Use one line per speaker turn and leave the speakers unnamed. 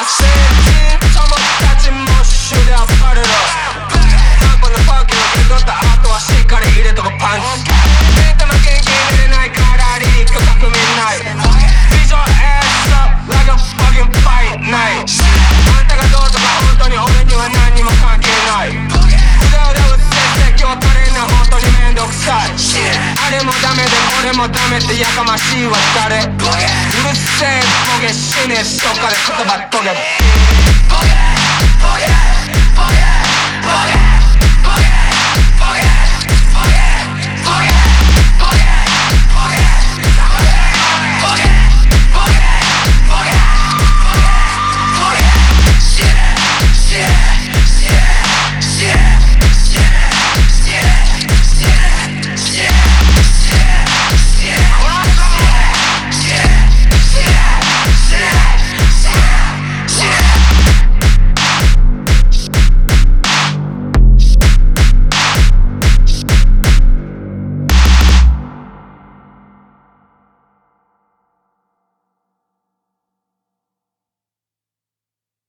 I said. ダメで俺もダメってやかましいわ誰うるせえボげ死ねそっかで言葉とげ